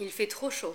Il fait trop chaud.